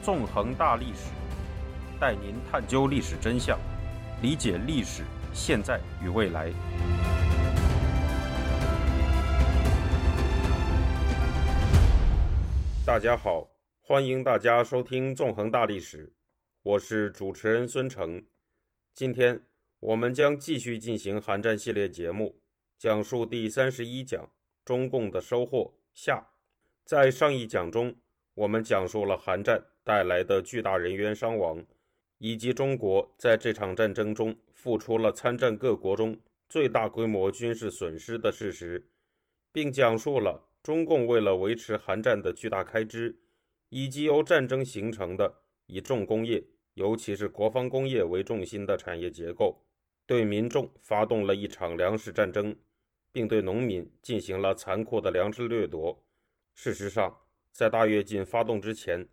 纵横大历史，带您探究历史真相，理解历史现在与未来。大家好，欢迎大家收听《纵横大历史》，我是主持人孙成。今天我们将继续进行韩战系列节目，讲述第三十一讲中共的收获下。在上一讲中，我们讲述了韩战带来的巨大人员伤亡，以及中国在这场战争中付出了参战各国中最大规模军事损失的事实，并讲述了中共为了维持韩战的巨大开支，以及由战争形成的以重工业，尤其是国防工业为重心的产业结构，对民众发动了一场粮食战争，并对农民进行了残酷的粮食掠夺。事实上，在大跃进发动之前，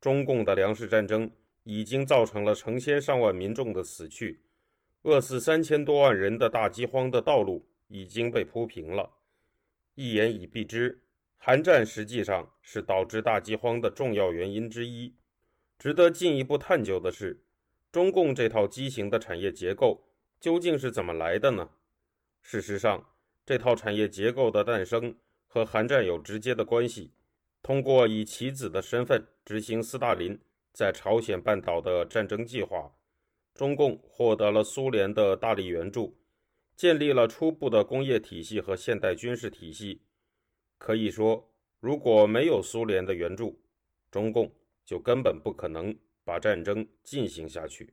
中共的粮食战争已经造成了成千上万民众的死去，饿死三千多万人的大饥荒的道路已经被铺平了。一言以蔽之，韩战实际上是导致大饥荒的重要原因之一。值得进一步探究的是，中共这套畸形的产业结构究竟是怎么来的呢？事实上，这套产业结构的诞生。和韩战有直接的关系。通过以棋子的身份执行斯大林在朝鲜半岛的战争计划，中共获得了苏联的大力援助，建立了初步的工业体系和现代军事体系。可以说，如果没有苏联的援助，中共就根本不可能把战争进行下去。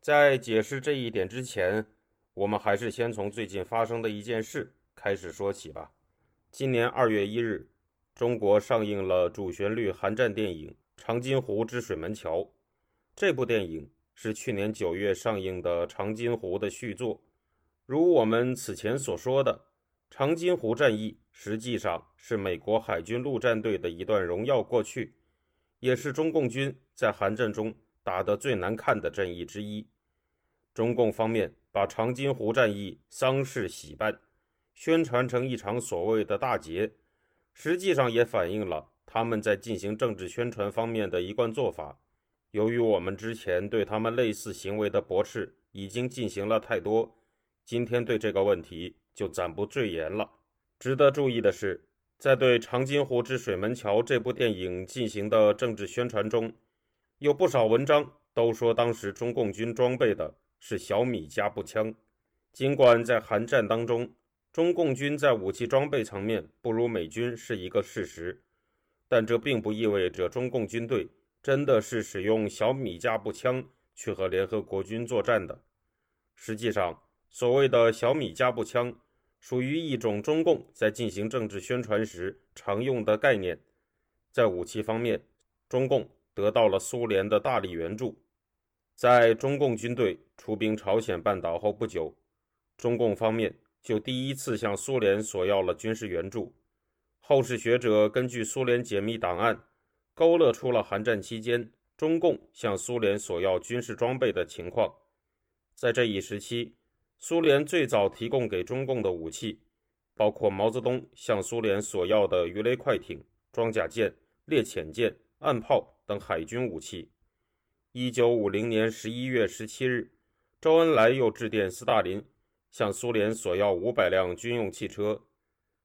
在解释这一点之前，我们还是先从最近发生的一件事开始说起吧。今年二月一日，中国上映了主旋律韩战电影《长津湖之水门桥》。这部电影是去年九月上映的《长津湖》的续作。如我们此前所说的，长津湖战役实际上是美国海军陆战队的一段荣耀过去，也是中共军在韩战中打得最难看的战役之一。中共方面把长津湖战役丧事喜办。宣传成一场所谓的大捷，实际上也反映了他们在进行政治宣传方面的一贯做法。由于我们之前对他们类似行为的驳斥已经进行了太多，今天对这个问题就暂不赘言了。值得注意的是，在对《长津湖之水门桥》这部电影进行的政治宣传中，有不少文章都说当时中共军装备的是小米加步枪，尽管在韩战当中。中共军在武器装备层面不如美军是一个事实，但这并不意味着中共军队真的是使用小米加步枪去和联合国军作战的。实际上，所谓的小米加步枪属于一种中共在进行政治宣传时常用的概念。在武器方面，中共得到了苏联的大力援助。在中共军队出兵朝鲜半岛后不久，中共方面。就第一次向苏联索要了军事援助。后世学者根据苏联解密档案，勾勒出了韩战期间中共向苏联索要军事装备的情况。在这一时期，苏联最早提供给中共的武器，包括毛泽东向苏联索要的鱼雷快艇、装甲舰、猎潜舰、岸炮等海军武器。一九五零年十一月十七日，周恩来又致电斯大林。向苏联索要五百辆军用汽车，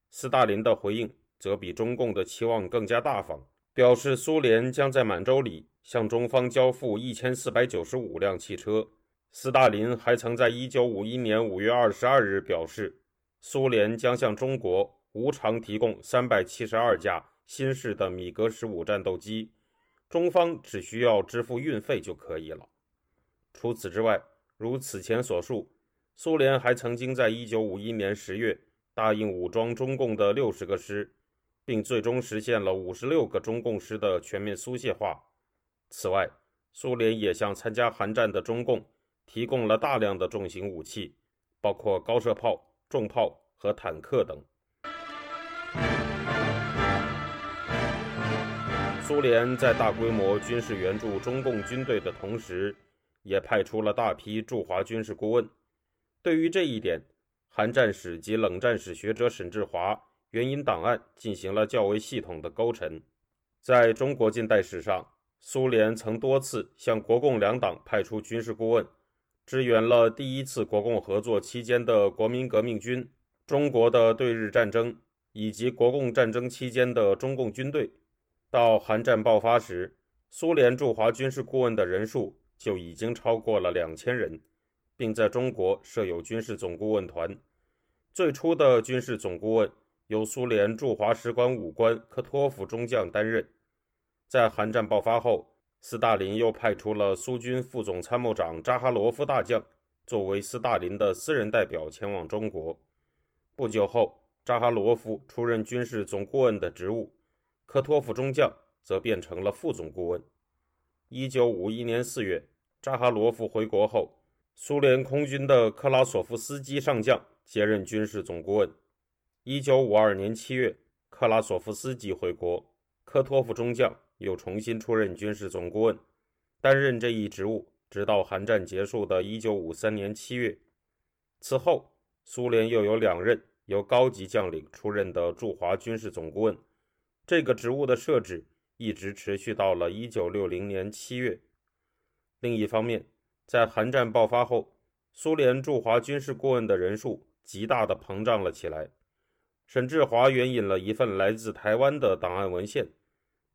斯大林的回应则比中共的期望更加大方，表示苏联将在满洲里向中方交付一千四百九十五辆汽车。斯大林还曾在一九五一年五月二十二日表示，苏联将向中国无偿提供三百七十二架新式的米格十五战斗机，中方只需要支付运费就可以了。除此之外，如此前所述。苏联还曾经在1951年10月答应武装中共的60个师，并最终实现了56个中共师的全面苏械化。此外，苏联也向参加韩战的中共提供了大量的重型武器，包括高射炮、重炮和坦克等。苏联在大规模军事援助中共军队的同时，也派出了大批驻华军事顾问。对于这一点，韩战史及冷战史学者沈志华援引档案进行了较为系统的勾陈。在中国近代史上，苏联曾多次向国共两党派出军事顾问，支援了第一次国共合作期间的国民革命军、中国的对日战争以及国共战争期间的中共军队。到韩战爆发时，苏联驻华军事顾问的人数就已经超过了两千人，并在中国设有军事总顾问团。最初的军事总顾问由苏联驻华使馆武官科托夫中将担任。在韩战爆发后，斯大林又派出了苏军副总参谋长扎哈罗夫大将作为斯大林的私人代表前往中国。不久后，扎哈罗夫出任军事总顾问的职务，科托夫中将。则变成了副总顾问。一九五一年四月，扎哈罗夫回国后，苏联空军的克拉索夫斯基上将接任军事总顾问。一九五二年七月，克拉索夫斯基回国，科托夫中将又重新出任军事总顾问，担任这一职务直到韩战结束的一九五三年七月。此后，苏联又有两任由高级将领出任的驻华军事总顾问，这个职务的设置。一直持续到了一九六零年七月。另一方面，在韩战爆发后，苏联驻华军事顾问的人数极大的膨胀了起来。沈志华援引了一份来自台湾的档案文献，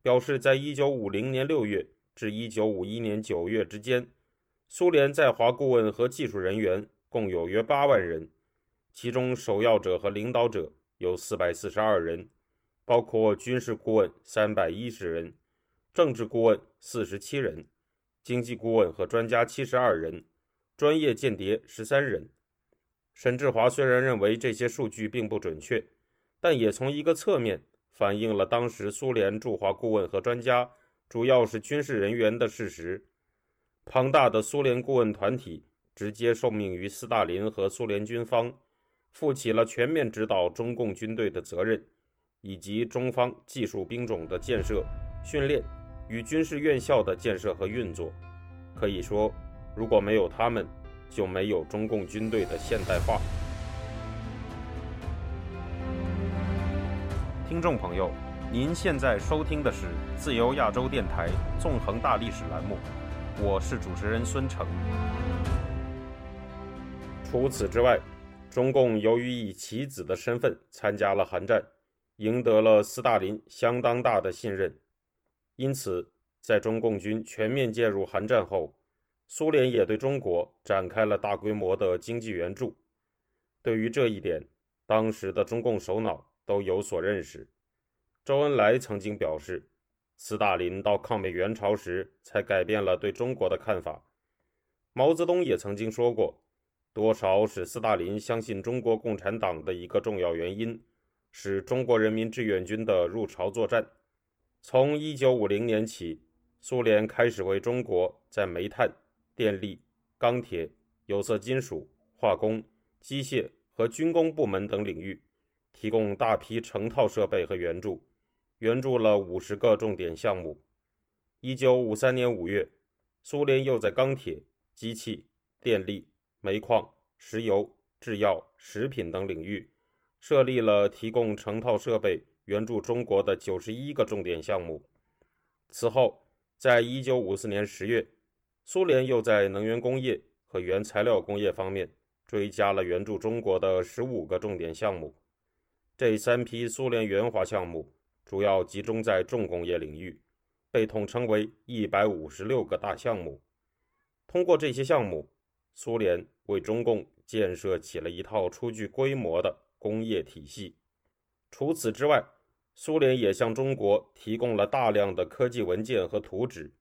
表示，在一九五零年六月至一九五一年九月之间，苏联在华顾问和技术人员共有约八万人，其中首要者和领导者有四百四十二人。包括军事顾问三百一十人，政治顾问四十七人，经济顾问和专家七十二人，专业间谍十三人。沈志华虽然认为这些数据并不准确，但也从一个侧面反映了当时苏联驻华顾问和专家主要是军事人员的事实。庞大的苏联顾问团体直接受命于斯大林和苏联军方，负起了全面指导中共军队的责任。以及中方技术兵种的建设、训练与军事院校的建设和运作，可以说，如果没有他们，就没有中共军队的现代化。听众朋友，您现在收听的是自由亚洲电台纵横大历史栏目，我是主持人孙成。除此之外，中共由于以棋子的身份参加了韩战。赢得了斯大林相当大的信任，因此，在中共军全面介入韩战后，苏联也对中国展开了大规模的经济援助。对于这一点，当时的中共首脑都有所认识。周恩来曾经表示，斯大林到抗美援朝时才改变了对中国的看法。毛泽东也曾经说过，多少使斯大林相信中国共产党的一个重要原因。是中国人民志愿军的入朝作战。从1950年起，苏联开始为中国在煤炭、电力、钢铁、有色金属、化工、机械和军工部门等领域提供大批成套设备和援助，援助了五十个重点项目。1953年5月，苏联又在钢铁、机器、电力、煤矿、石油、制药、食品等领域。设立了提供成套设备援助中国的九十一个重点项目。此后，在一九五四年十月，苏联又在能源工业和原材料工业方面追加了援助中国的十五个重点项目。这三批苏联援华项目主要集中在重工业领域，被统称为一百五十六个大项目。通过这些项目，苏联为中共建设起了一套初具规模的。工业体系。除此之外，苏联也向中国提供了大量的科技文件和图纸。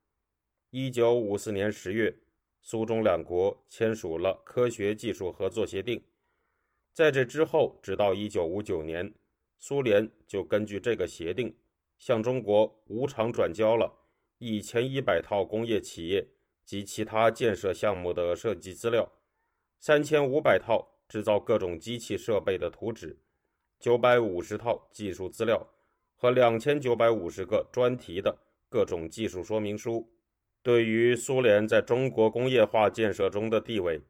一九五四年十月，苏中两国签署了科学技术合作协定。在这之后，直到一九五九年，苏联就根据这个协定，向中国无偿转交了一千一百套工业企业及其他建设项目的设计资料，三千五百套。制造各种机器设备的图纸，九百五十套技术资料和两千九百五十个专题的各种技术说明书。对于苏联在中国工业化建设中的地位，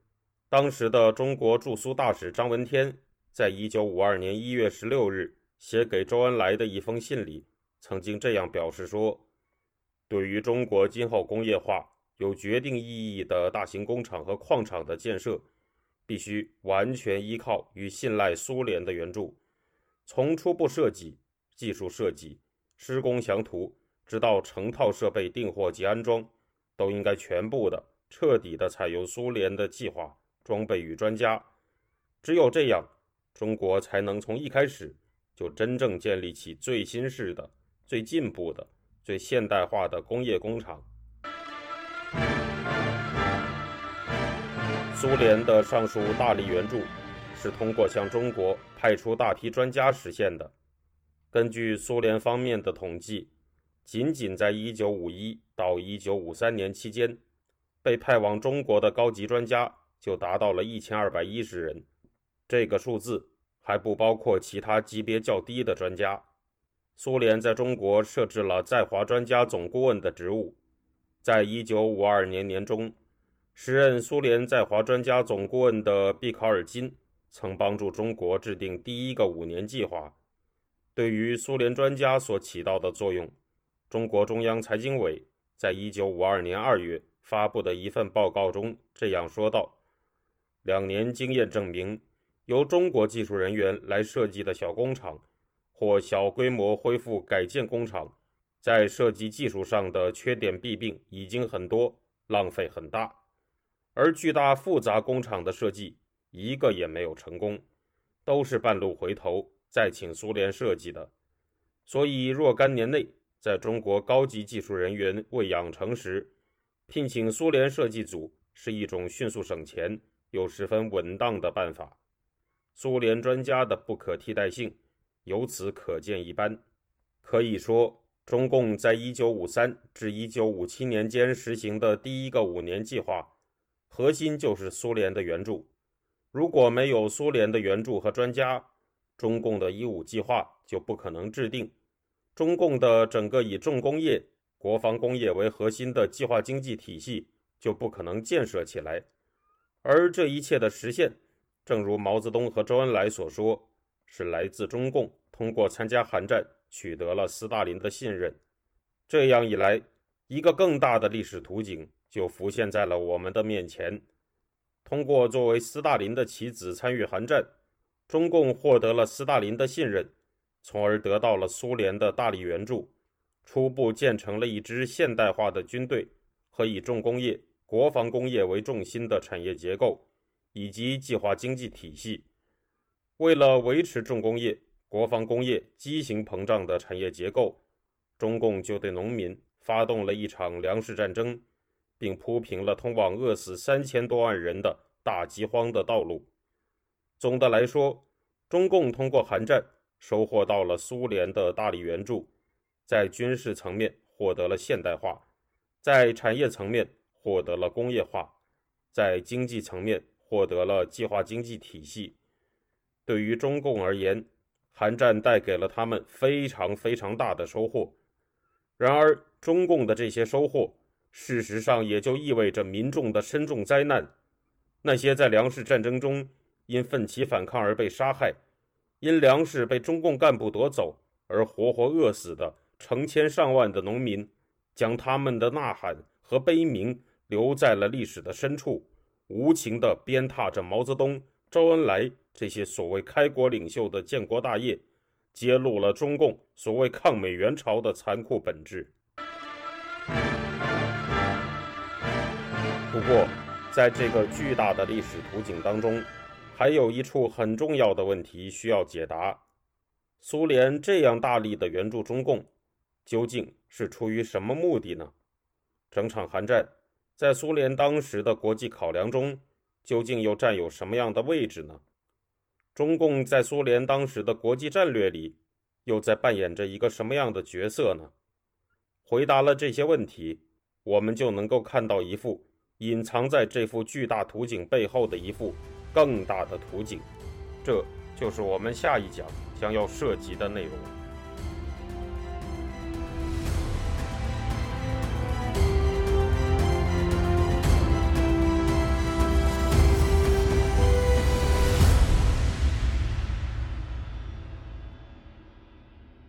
当时的中国驻苏大使张闻天在一九五二年一月十六日写给周恩来的一封信里，曾经这样表示说：“对于中国今后工业化有决定意义的大型工厂和矿场的建设，必须完全依靠与信赖苏联的援助。从初步设计、技术设计、施工详图，直到成套设备订货及安装，都应该全部的、彻底的采用苏联的计划、装备与专家。只有这样，中国才能从一开始就真正建立起最新式的、最进步的。最现代化的工业工厂。苏联的上述大力援助是通过向中国派出大批专家实现的。根据苏联方面的统计，仅仅在1951到1953年期间，被派往中国的高级专家就达到了1210人。这个数字还不包括其他级别较低的专家。苏联在中国设置了在华专家总顾问的职务。在一九五二年年中，时任苏联在华专家总顾问的毕考尔金曾帮助中国制定第一个五年计划。对于苏联专家所起到的作用，中国中央财经委在一九五二年二月发布的一份报告中这样说道：“两年经验证明，由中国技术人员来设计的小工厂。”或小规模恢复改建工厂，在设计技术上的缺点弊病已经很多，浪费很大；而巨大复杂工厂的设计一个也没有成功，都是半路回头再请苏联设计的。所以若干年内，在中国高级技术人员未养成时，聘请苏联设计组是一种迅速省钱又十分稳当的办法。苏联专家的不可替代性。由此可见一斑。可以说，中共在1953至1957年间实行的第一个五年计划，核心就是苏联的援助。如果没有苏联的援助和专家，中共的“一五”计划就不可能制定，中共的整个以重工业、国防工业为核心的计划经济体系就不可能建设起来。而这一切的实现，正如毛泽东和周恩来所说。是来自中共通过参加韩战取得了斯大林的信任，这样一来，一个更大的历史图景就浮现在了我们的面前。通过作为斯大林的棋子参与韩战，中共获得了斯大林的信任，从而得到了苏联的大力援助，初步建成了一支现代化的军队和以重工业、国防工业为重心的产业结构以及计划经济体系。为了维持重工业、国防工业畸形膨胀的产业结构，中共就对农民发动了一场粮食战争，并铺平了通往饿死三千多万人的大饥荒的道路。总的来说，中共通过韩战收获到了苏联的大力援助，在军事层面获得了现代化，在产业层面获得了工业化，在经济层面获得了计划经济体系。对于中共而言，韩战带给了他们非常非常大的收获。然而，中共的这些收获，事实上也就意味着民众的深重灾难。那些在粮食战争中因奋起反抗而被杀害，因粮食被中共干部夺走而活活饿死的成千上万的农民，将他们的呐喊和悲鸣留在了历史的深处，无情地鞭挞着毛泽东。周恩来这些所谓开国领袖的建国大业，揭露了中共所谓抗美援朝的残酷本质。不过，在这个巨大的历史图景当中，还有一处很重要的问题需要解答：苏联这样大力的援助中共，究竟是出于什么目的呢？整场韩战，在苏联当时的国际考量中。究竟又占有什么样的位置呢？中共在苏联当时的国际战略里，又在扮演着一个什么样的角色呢？回答了这些问题，我们就能够看到一幅隐藏在这幅巨大图景背后的一幅更大的图景。这就是我们下一讲将要涉及的内容。